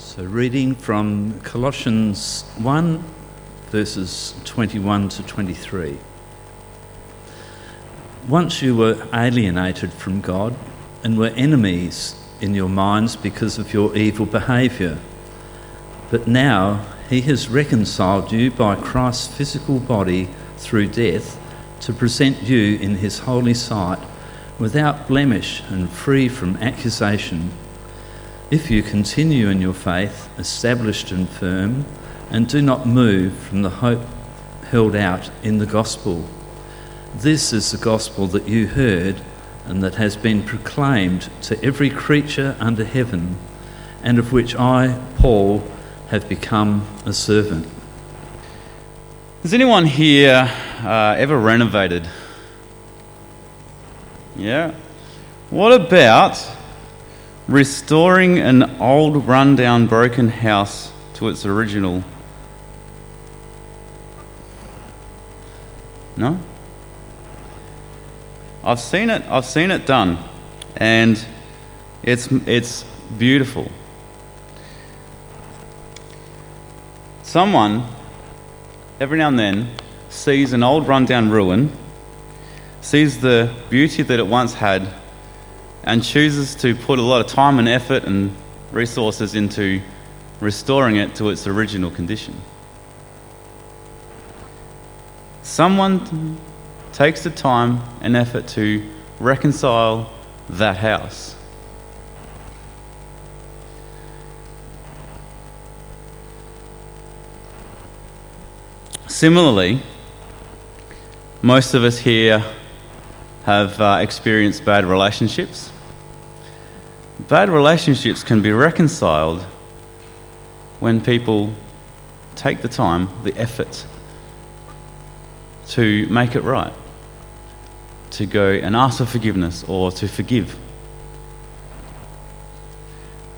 So, reading from Colossians 1, verses 21 to 23. Once you were alienated from God and were enemies in your minds because of your evil behaviour. But now he has reconciled you by Christ's physical body through death to present you in his holy sight without blemish and free from accusation. If you continue in your faith, established and firm, and do not move from the hope held out in the gospel. This is the gospel that you heard and that has been proclaimed to every creature under heaven, and of which I, Paul, have become a servant. Has anyone here uh, ever renovated? Yeah. What about restoring an old, rundown, broken house to its original? No? I've seen it, I've seen it done, and it's, it's beautiful. Someone, every now and then, sees an old rundown ruin, sees the beauty that it once had, and chooses to put a lot of time and effort and resources into restoring it to its original condition. Someone takes the time and effort to reconcile that house. Similarly, most of us here have uh, experienced bad relationships. Bad relationships can be reconciled when people take the time, the effort to make it right, to go and ask for forgiveness or to forgive.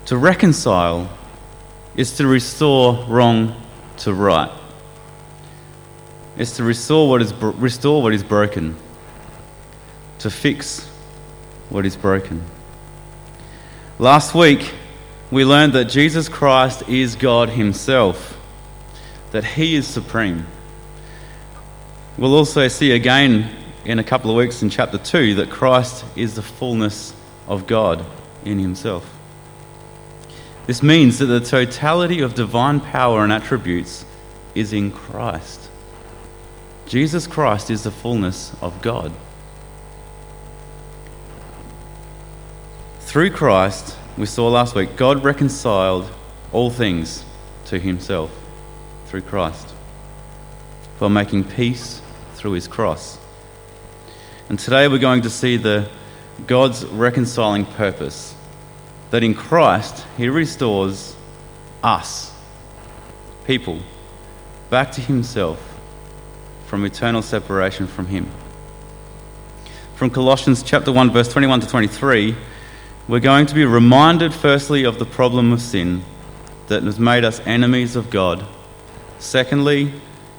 To reconcile is to restore wrong to right. It's to restore what is, restore what is broken, to fix what is broken. Last week, we learned that Jesus Christ is God Himself, that He is supreme. We'll also see again in a couple of weeks in chapter 2 that Christ is the fullness of God in Himself. This means that the totality of divine power and attributes is in Christ. Jesus Christ is the fullness of God. Through Christ, we saw last week, God reconciled all things to Himself through Christ for making peace through his cross. And today we're going to see the God's reconciling purpose that in Christ he restores us, people, back to himself from eternal separation from him. From Colossians chapter 1 verse 21 to 23, we're going to be reminded firstly of the problem of sin that has made us enemies of God. Secondly,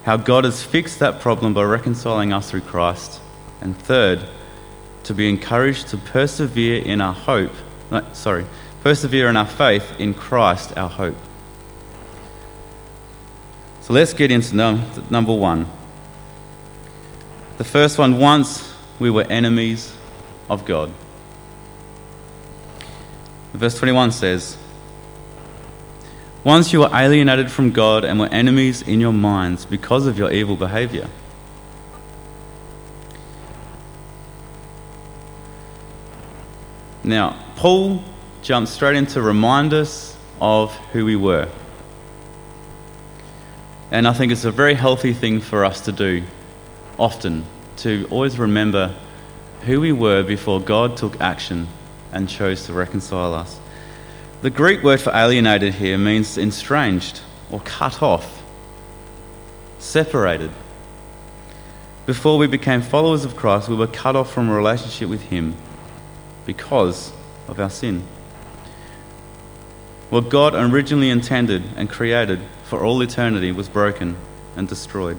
how God has fixed that problem by reconciling us through Christ. And third, to be encouraged to persevere in our hope, no, sorry, persevere in our faith in Christ, our hope. So let's get into number one. The first one once we were enemies of God. Verse 21 says, once you were alienated from God and were enemies in your minds because of your evil behavior. Now, Paul jumps straight in to remind us of who we were. And I think it's a very healthy thing for us to do often, to always remember who we were before God took action and chose to reconcile us. The Greek word for alienated here means estranged or cut off, separated. Before we became followers of Christ, we were cut off from a relationship with Him because of our sin. What God originally intended and created for all eternity was broken and destroyed.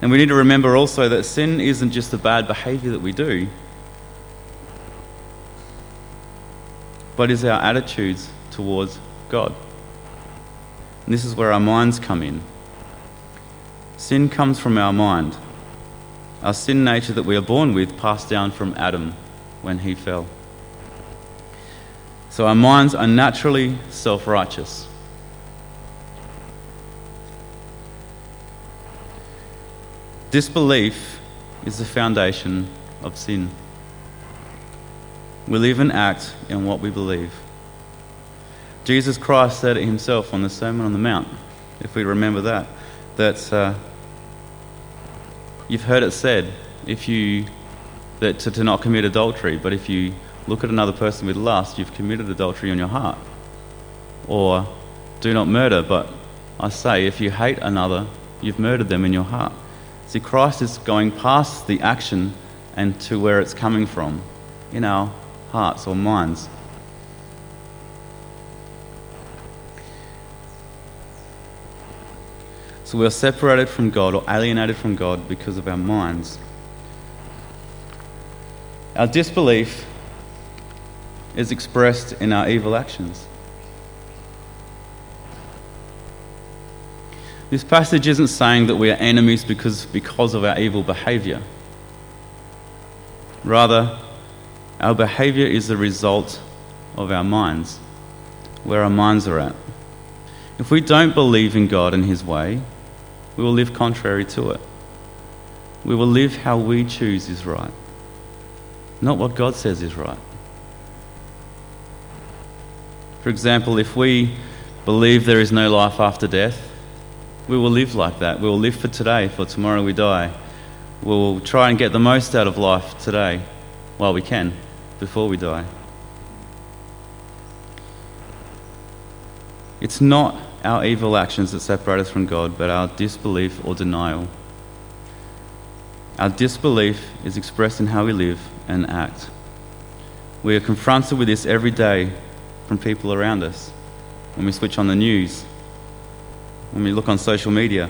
And we need to remember also that sin isn't just the bad behavior that we do, but is our attitudes towards God. And this is where our minds come in. Sin comes from our mind. Our sin nature that we are born with passed down from Adam when he fell. So our minds are naturally self righteous. Disbelief is the foundation of sin. We live and act in what we believe. Jesus Christ said it himself on the Sermon on the Mount, if we remember that, that uh, you've heard it said if you that to, to not commit adultery, but if you look at another person with lust, you've committed adultery in your heart. Or do not murder, but I say if you hate another, you've murdered them in your heart. See, Christ is going past the action and to where it's coming from in our hearts or minds. So we are separated from God or alienated from God because of our minds. Our disbelief is expressed in our evil actions. This passage isn't saying that we are enemies because, because of our evil behavior. Rather, our behavior is the result of our minds, where our minds are at. If we don't believe in God and His way, we will live contrary to it. We will live how we choose is right, not what God says is right. For example, if we believe there is no life after death, we will live like that. We will live for today, for tomorrow we die. We will try and get the most out of life today while we can before we die. It's not our evil actions that separate us from God, but our disbelief or denial. Our disbelief is expressed in how we live and act. We are confronted with this every day from people around us when we switch on the news when we look on social media.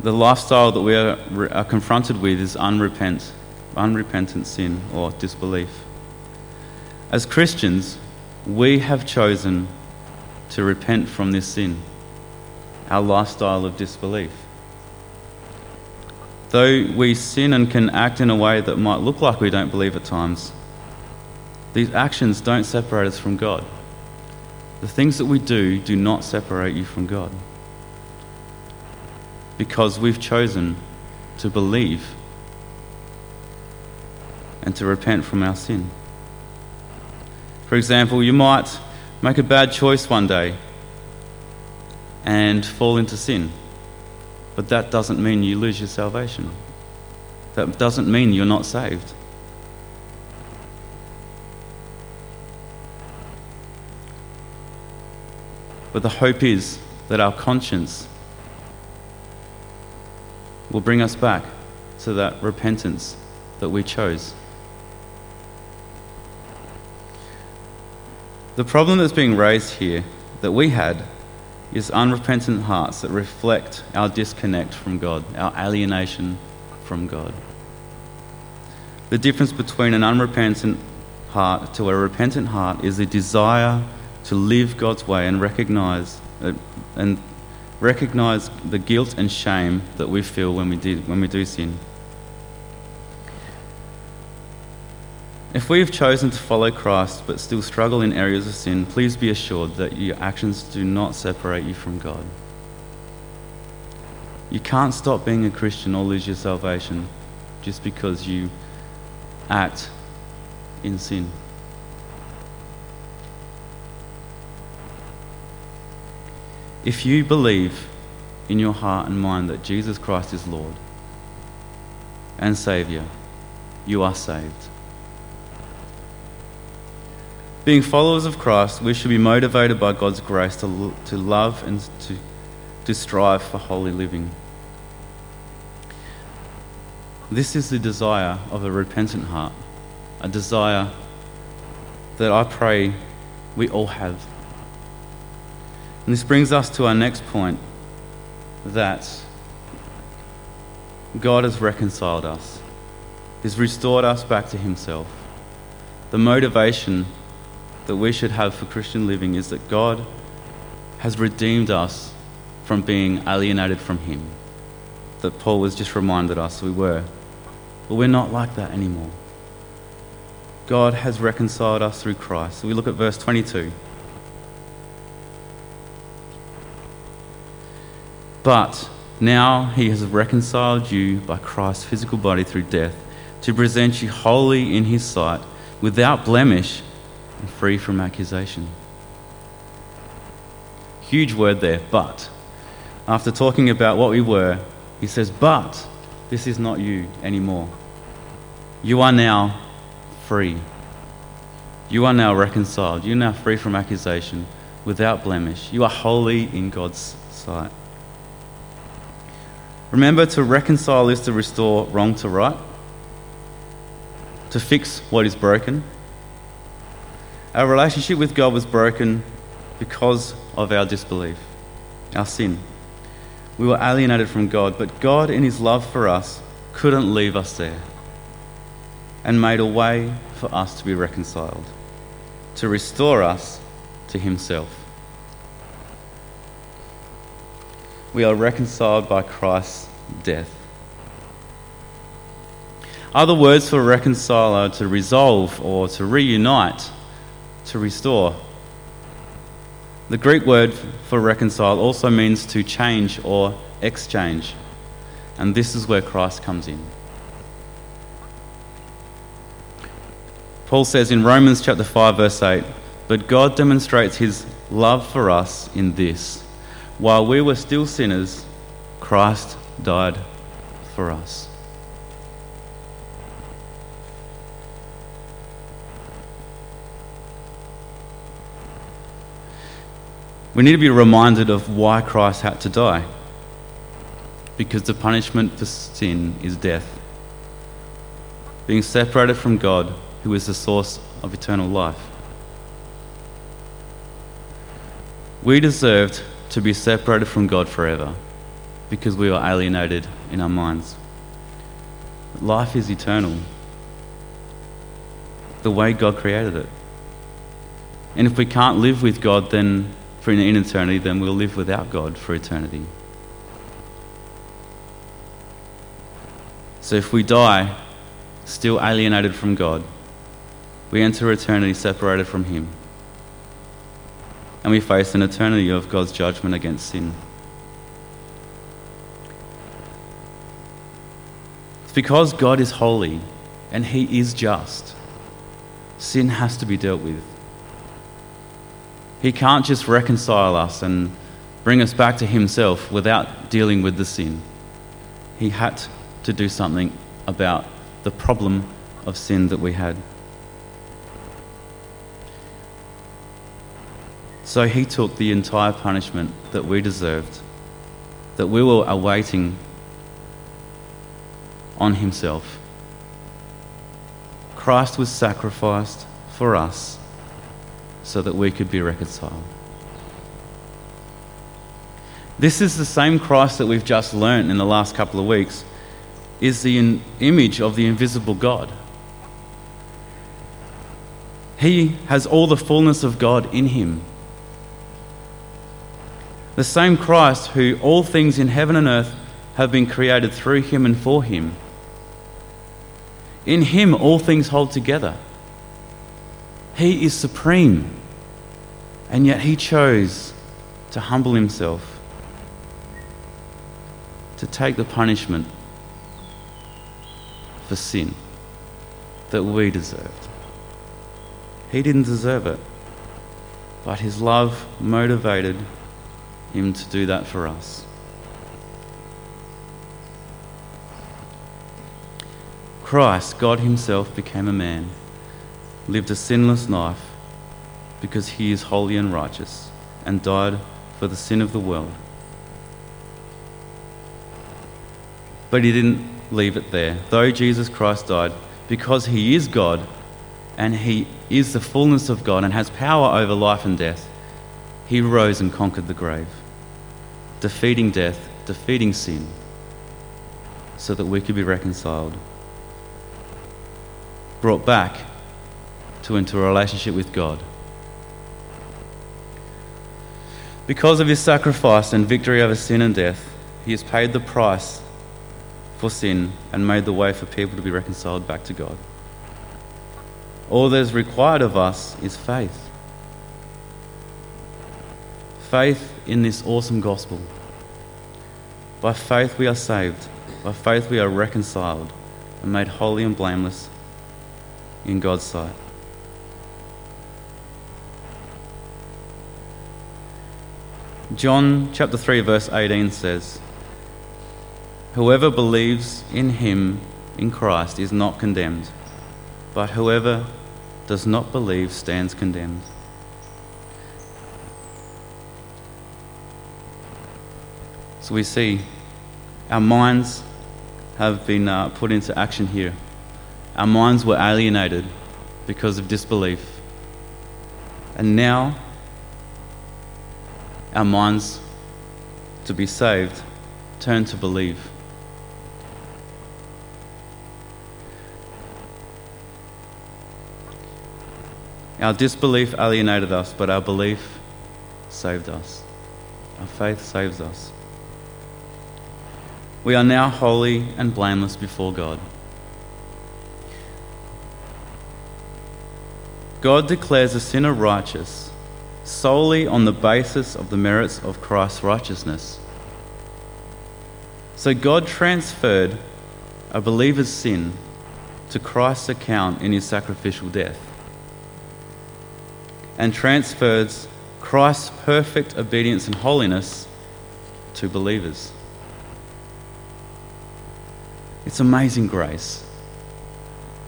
The lifestyle that we are, are confronted with is unrepent, unrepentant sin or disbelief. As Christians, we have chosen to repent from this sin, our lifestyle of disbelief. Though we sin and can act in a way that might look like we don't believe at times, these actions don't separate us from God. The things that we do do not separate you from God. Because we've chosen to believe and to repent from our sin. For example, you might make a bad choice one day and fall into sin, but that doesn't mean you lose your salvation. That doesn't mean you're not saved. But the hope is that our conscience will bring us back to that repentance that we chose. The problem that's being raised here that we had is unrepentant hearts that reflect our disconnect from God, our alienation from God. The difference between an unrepentant heart to a repentant heart is a desire to live God's way and recognize uh, and recognize the guilt and shame that we feel when we did when we do sin. If we have chosen to follow Christ but still struggle in areas of sin, please be assured that your actions do not separate you from God. You can't stop being a Christian or lose your salvation just because you act in sin. If you believe in your heart and mind that Jesus Christ is Lord and Saviour, you are saved. Being followers of Christ, we should be motivated by God's grace to, to love and to, to strive for holy living. This is the desire of a repentant heart, a desire that I pray we all have. And this brings us to our next point that God has reconciled us, He's restored us back to Himself. The motivation that we should have for Christian living is that God has redeemed us from being alienated from Him. That Paul has just reminded us we were. But we're not like that anymore. God has reconciled us through Christ. So we look at verse 22. But now he has reconciled you by Christ's physical body through death to present you holy in his sight, without blemish and free from accusation. Huge word there, but. After talking about what we were, he says, But this is not you anymore. You are now free. You are now reconciled. You're now free from accusation, without blemish. You are holy in God's sight. Remember, to reconcile is to restore wrong to right, to fix what is broken. Our relationship with God was broken because of our disbelief, our sin. We were alienated from God, but God, in His love for us, couldn't leave us there and made a way for us to be reconciled, to restore us to Himself. We are reconciled by Christ's death. Other words for reconcile are to resolve or to reunite, to restore. The Greek word for reconcile also means to change or exchange. And this is where Christ comes in. Paul says in Romans chapter 5 verse 8, "But God demonstrates his love for us in this: while we were still sinners, Christ died for us." We need to be reminded of why Christ had to die. Because the punishment for sin is death. Being separated from God who is the source of eternal life. We deserved to be separated from God forever because we were alienated in our minds. Life is eternal, the way God created it. And if we can't live with God, then for in eternity, then we'll live without God for eternity. So if we die still alienated from God, we enter eternity separated from Him. And we face an eternity of God's judgment against sin. It's because God is holy and He is just. Sin has to be dealt with. He can't just reconcile us and bring us back to Himself without dealing with the sin. He had to do something about the problem of sin that we had. So he took the entire punishment that we deserved, that we were awaiting on himself. Christ was sacrificed for us so that we could be reconciled. This is the same Christ that we've just learnt in the last couple of weeks, is the image of the invisible God. He has all the fullness of God in him. The same Christ who all things in heaven and earth have been created through him and for him. In him all things hold together. He is supreme. And yet he chose to humble himself, to take the punishment for sin that we deserved. He didn't deserve it, but his love motivated him to do that for us. Christ, God Himself, became a man, lived a sinless life because He is holy and righteous, and died for the sin of the world. But He didn't leave it there. Though Jesus Christ died, because He is God and He is the fullness of God and has power over life and death, He rose and conquered the grave defeating death, defeating sin, so that we could be reconciled, brought back to into a relationship with God Because of his sacrifice and victory over sin and death, he has paid the price for sin and made the way for people to be reconciled back to God. All that is required of us is faith. Faith in this awesome gospel. By faith we are saved. By faith we are reconciled and made holy and blameless in God's sight. John chapter 3 verse 18 says, Whoever believes in him in Christ is not condemned, but whoever does not believe stands condemned. So we see our minds have been uh, put into action here. Our minds were alienated because of disbelief. And now, our minds, to be saved, turn to believe. Our disbelief alienated us, but our belief saved us. Our faith saves us. We are now holy and blameless before God. God declares a sinner righteous solely on the basis of the merits of Christ's righteousness. So God transferred a believer's sin to Christ's account in his sacrificial death and transfers Christ's perfect obedience and holiness to believers. It's amazing grace,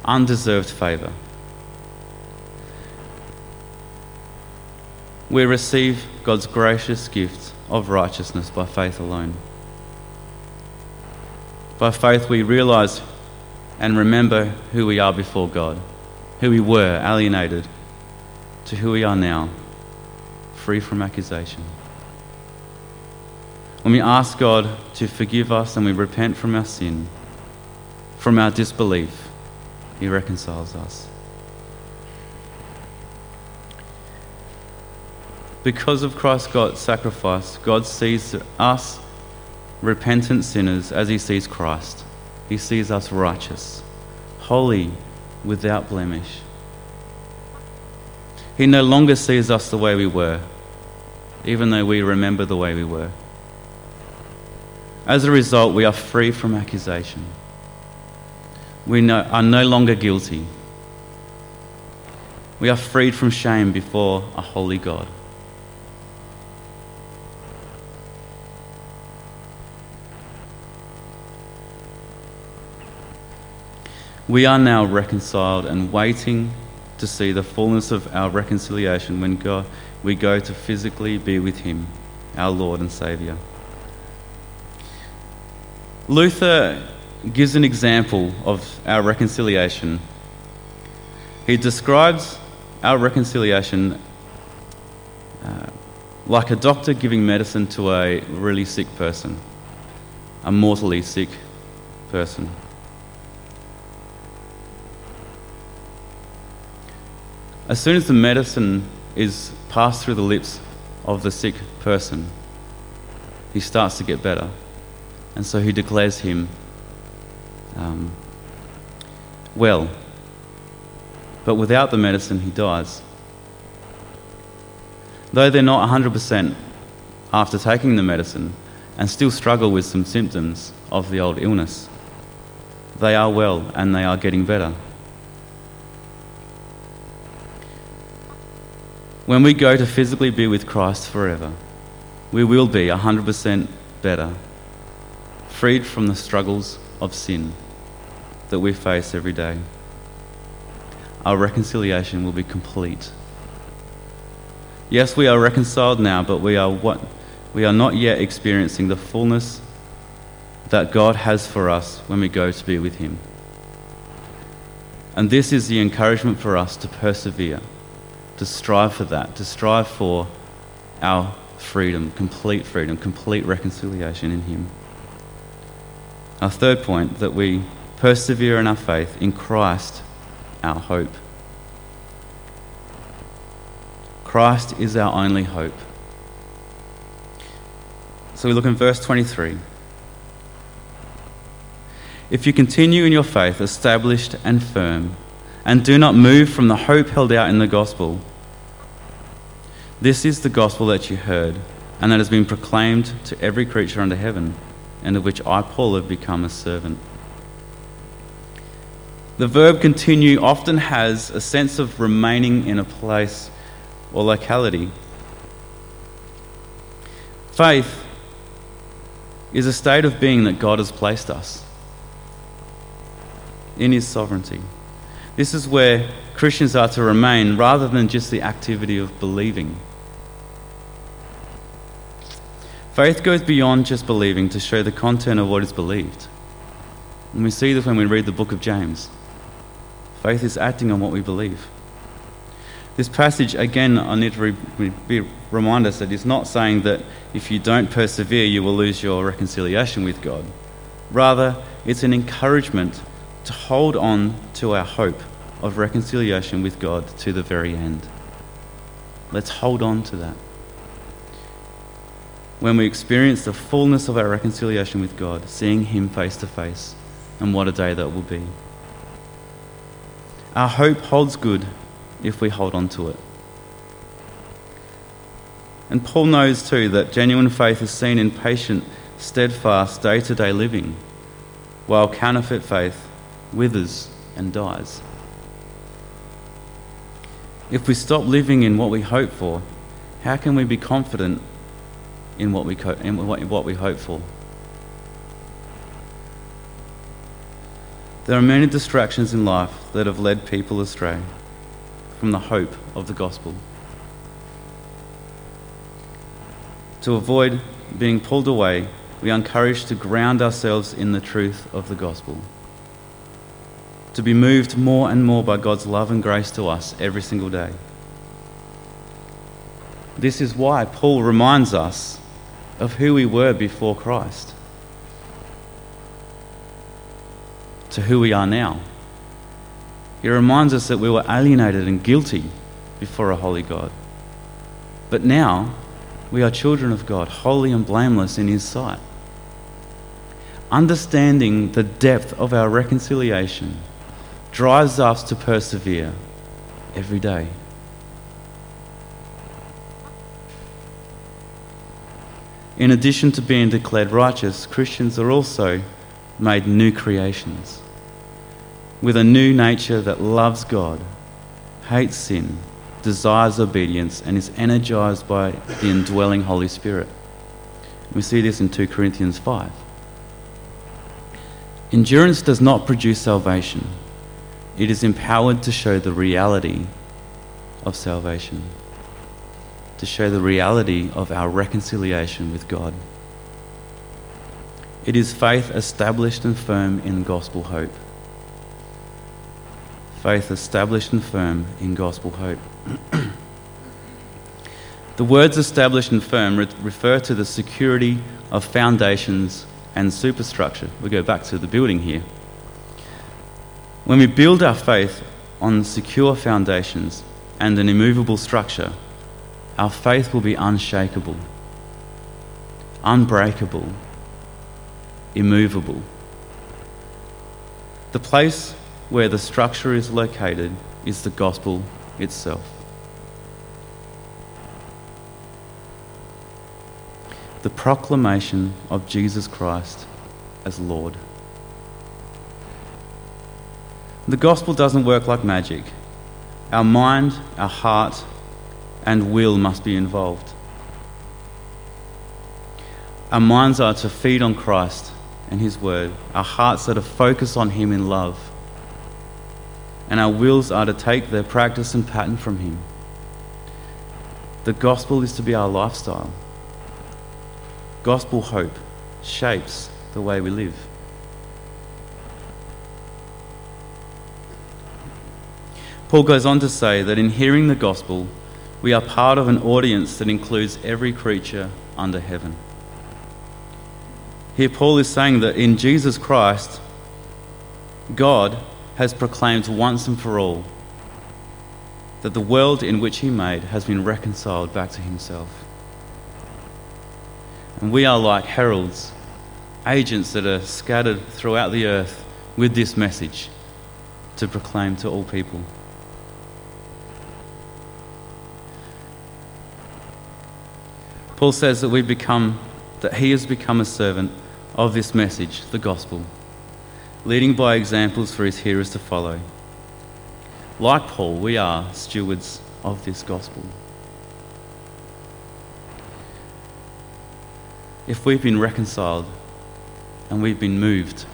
undeserved favour. We receive God's gracious gift of righteousness by faith alone. By faith, we realise and remember who we are before God, who we were, alienated to who we are now, free from accusation. When we ask God to forgive us and we repent from our sin, from our disbelief, He reconciles us. Because of Christ's God's sacrifice, God sees us, repentant sinners, as He sees Christ. He sees us righteous, holy, without blemish. He no longer sees us the way we were, even though we remember the way we were. As a result, we are free from accusation. We no, are no longer guilty. We are freed from shame before a holy God. We are now reconciled and waiting to see the fullness of our reconciliation when God, we go to physically be with Him, our Lord and Saviour. Luther gives an example of our reconciliation. He describes our reconciliation uh, like a doctor giving medicine to a really sick person, a mortally sick person. As soon as the medicine is passed through the lips of the sick person, he starts to get better. And so he declares him um, well. But without the medicine, he dies. Though they're not 100% after taking the medicine and still struggle with some symptoms of the old illness, they are well and they are getting better. When we go to physically be with Christ forever, we will be 100% better, freed from the struggles of sin that we face every day. Our reconciliation will be complete. Yes, we are reconciled now, but we are what we are not yet experiencing the fullness that God has for us when we go to be with him. And this is the encouragement for us to persevere to strive for that, to strive for our freedom, complete freedom, complete reconciliation in Him. Our third point that we persevere in our faith in Christ, our hope. Christ is our only hope. So we look in verse 23. If you continue in your faith, established and firm, and do not move from the hope held out in the gospel, this is the gospel that you heard, and that has been proclaimed to every creature under heaven, and of which I, Paul, have become a servant. The verb continue often has a sense of remaining in a place or locality. Faith is a state of being that God has placed us in His sovereignty. This is where Christians are to remain rather than just the activity of believing. Faith goes beyond just believing to show the content of what is believed. And we see this when we read the book of James. Faith is acting on what we believe. This passage, again, I need to re- remind us that it's not saying that if you don't persevere, you will lose your reconciliation with God. Rather, it's an encouragement to hold on to our hope of reconciliation with God to the very end. Let's hold on to that. When we experience the fullness of our reconciliation with God, seeing Him face to face, and what a day that will be. Our hope holds good if we hold on to it. And Paul knows too that genuine faith is seen in patient, steadfast, day to day living, while counterfeit faith withers and dies. If we stop living in what we hope for, how can we be confident in what we, co- in what we hope for? There are many distractions in life that have led people astray from the hope of the gospel. To avoid being pulled away, we are encouraged to ground ourselves in the truth of the gospel to be moved more and more by God's love and grace to us every single day. This is why Paul reminds us of who we were before Christ to who we are now. He reminds us that we were alienated and guilty before a holy God. But now we are children of God, holy and blameless in His sight. Understanding the depth of our reconciliation drives us to persevere every day. In addition to being declared righteous, Christians are also made new creations with a new nature that loves God, hates sin, desires obedience, and is energized by the indwelling Holy Spirit. We see this in 2 Corinthians 5. Endurance does not produce salvation it is empowered to show the reality of salvation, to show the reality of our reconciliation with God. It is faith established and firm in gospel hope. Faith established and firm in gospel hope. the words established and firm re- refer to the security of foundations and superstructure. We go back to the building here. When we build our faith on secure foundations and an immovable structure, our faith will be unshakable, unbreakable, immovable. The place where the structure is located is the gospel itself. The proclamation of Jesus Christ as Lord. The gospel doesn't work like magic. Our mind, our heart, and will must be involved. Our minds are to feed on Christ and His Word. Our hearts are to focus on Him in love. And our wills are to take their practice and pattern from Him. The gospel is to be our lifestyle. Gospel hope shapes the way we live. Paul goes on to say that in hearing the gospel, we are part of an audience that includes every creature under heaven. Here, Paul is saying that in Jesus Christ, God has proclaimed once and for all that the world in which he made has been reconciled back to himself. And we are like heralds, agents that are scattered throughout the earth with this message to proclaim to all people. Paul says that we've become that he has become a servant of this message, the gospel, leading by examples for his hearers to follow. Like Paul, we are stewards of this gospel. If we've been reconciled and we've been moved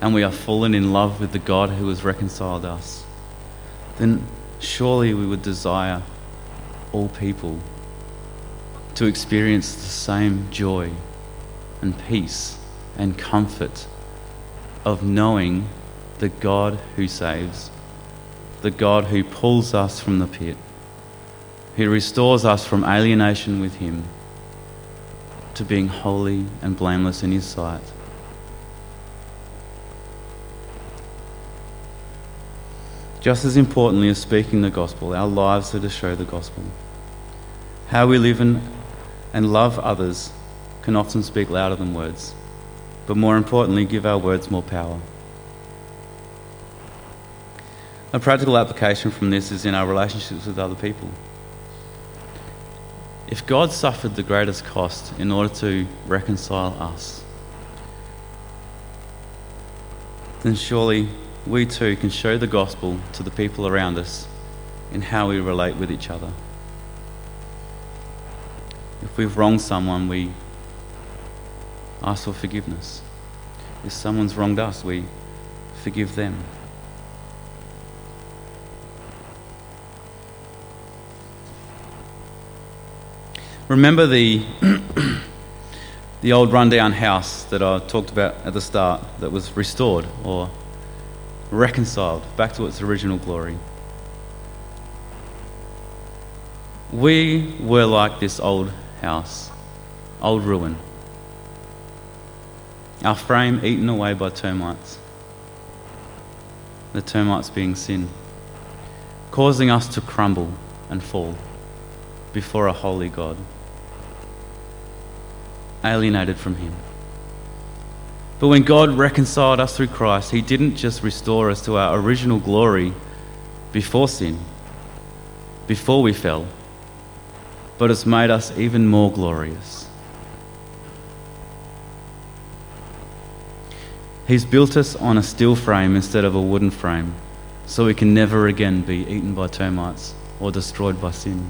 and we are fallen in love with the God who has reconciled us, then surely we would desire all people to experience the same joy and peace and comfort of knowing the God who saves, the God who pulls us from the pit, who restores us from alienation with Him to being holy and blameless in His sight. Just as importantly as speaking the gospel, our lives are to show the gospel. How we live in and love others can often speak louder than words, but more importantly, give our words more power. A practical application from this is in our relationships with other people. If God suffered the greatest cost in order to reconcile us, then surely we too can show the gospel to the people around us in how we relate with each other. If we've wronged someone, we ask for forgiveness. If someone's wronged us, we forgive them. Remember the, the old rundown house that I talked about at the start that was restored or reconciled back to its original glory? We were like this old house, old ruin. Our frame eaten away by termites. The termites being sin, causing us to crumble and fall before a holy God, alienated from Him. But when God reconciled us through Christ, He didn't just restore us to our original glory before sin, before we fell but has made us even more glorious. He's built us on a steel frame instead of a wooden frame, so we can never again be eaten by termites or destroyed by sin.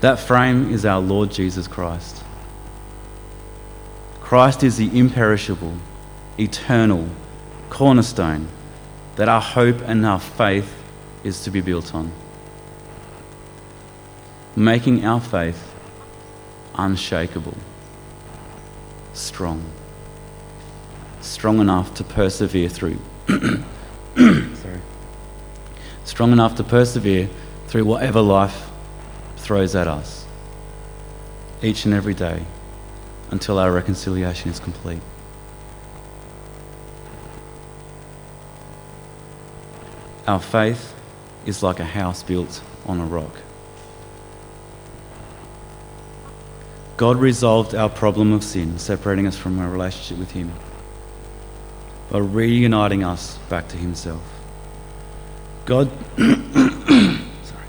That frame is our Lord Jesus Christ. Christ is the imperishable, eternal cornerstone that our hope and our faith is to be built on making our faith unshakable, strong, strong enough to persevere through. Sorry. Strong enough to persevere through whatever life throws at us each and every day until our reconciliation is complete. Our faith is like a house built on a rock. God resolved our problem of sin, separating us from our relationship with Him, by reuniting us back to Himself. God, sorry.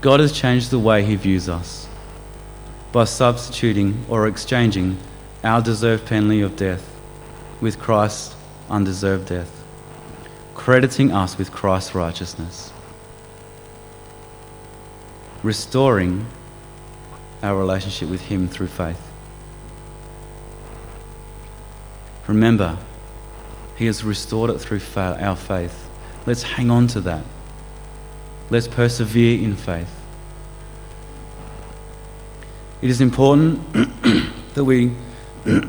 God has changed the way He views us by substituting or exchanging our deserved penalty of death with Christ's undeserved death, crediting us with Christ's righteousness, restoring our relationship with Him through faith. Remember, He has restored it through our faith. Let's hang on to that. Let's persevere in faith. It is important that we. it's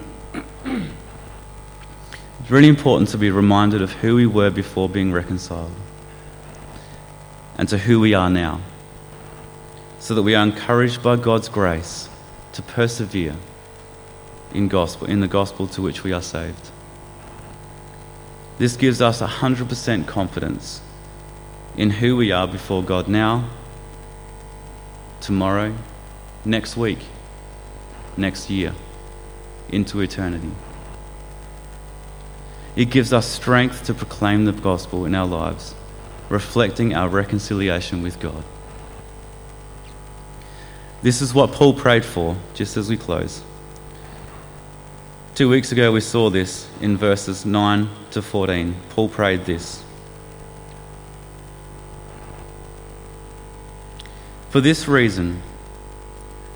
really important to be reminded of who we were before being reconciled and to who we are now so that we are encouraged by God's grace to persevere in gospel in the gospel to which we are saved. This gives us 100% confidence in who we are before God now tomorrow, next week, next year, into eternity. It gives us strength to proclaim the gospel in our lives, reflecting our reconciliation with God. This is what Paul prayed for, just as we close. Two weeks ago, we saw this in verses 9 to 14. Paul prayed this For this reason,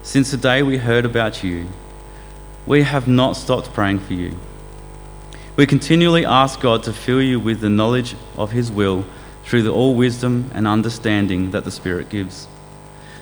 since the day we heard about you, we have not stopped praying for you. We continually ask God to fill you with the knowledge of His will through the all wisdom and understanding that the Spirit gives,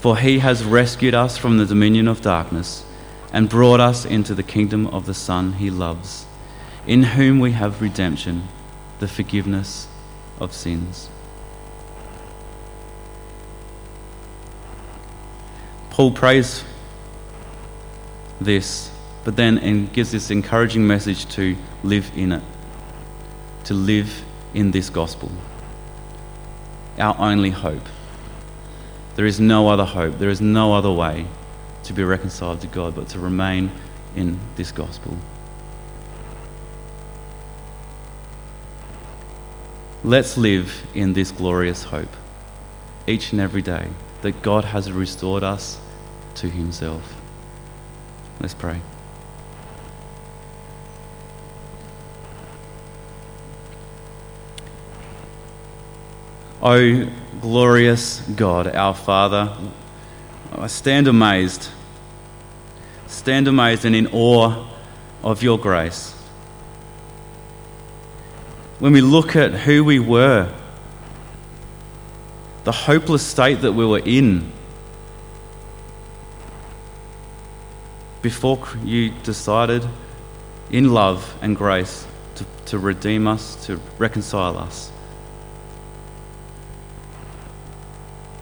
For he has rescued us from the dominion of darkness and brought us into the kingdom of the Son he loves, in whom we have redemption, the forgiveness of sins. Paul prays this, but then and gives this encouraging message to live in it, to live in this gospel. Our only hope. There is no other hope, there is no other way to be reconciled to God, but to remain in this gospel. Let's live in this glorious hope each and every day that God has restored us to Himself. Let's pray. O glorious God, our Father, I stand amazed, stand amazed and in awe of your grace. When we look at who we were, the hopeless state that we were in before you decided in love and grace to, to redeem us, to reconcile us.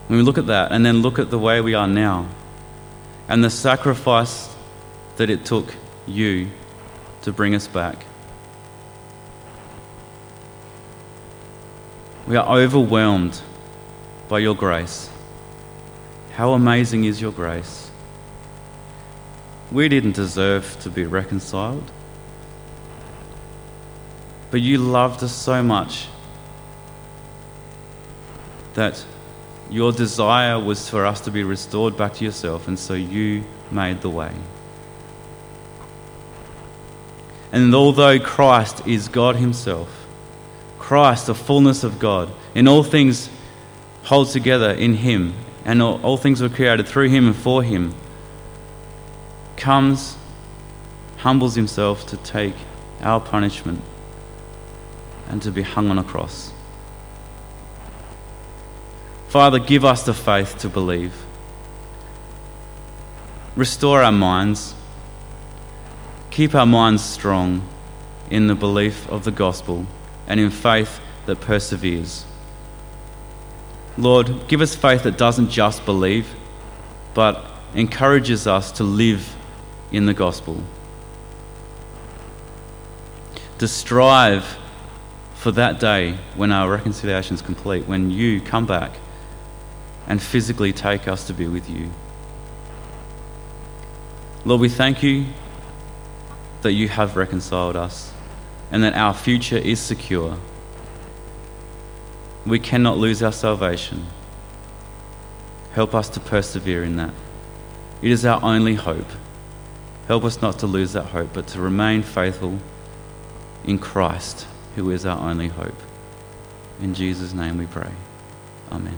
When we look at that and then look at the way we are now and the sacrifice that it took you to bring us back, we are overwhelmed by your grace. How amazing is your grace! We didn't deserve to be reconciled, but you loved us so much that your desire was for us to be restored back to yourself, and so you made the way. And although Christ is God Himself, Christ, the fullness of God, in all things hold together in Him, and all, all things were created through Him and for Him, comes, humbles Himself to take our punishment and to be hung on a cross. Father, give us the faith to believe. Restore our minds. Keep our minds strong in the belief of the gospel and in faith that perseveres. Lord, give us faith that doesn't just believe, but encourages us to live in the gospel. To strive for that day when our reconciliation is complete, when you come back and physically take us to be with you. Lord, we thank you that you have reconciled us and that our future is secure. We cannot lose our salvation. Help us to persevere in that. It is our only hope. Help us not to lose that hope, but to remain faithful in Christ, who is our only hope. In Jesus' name we pray. Amen.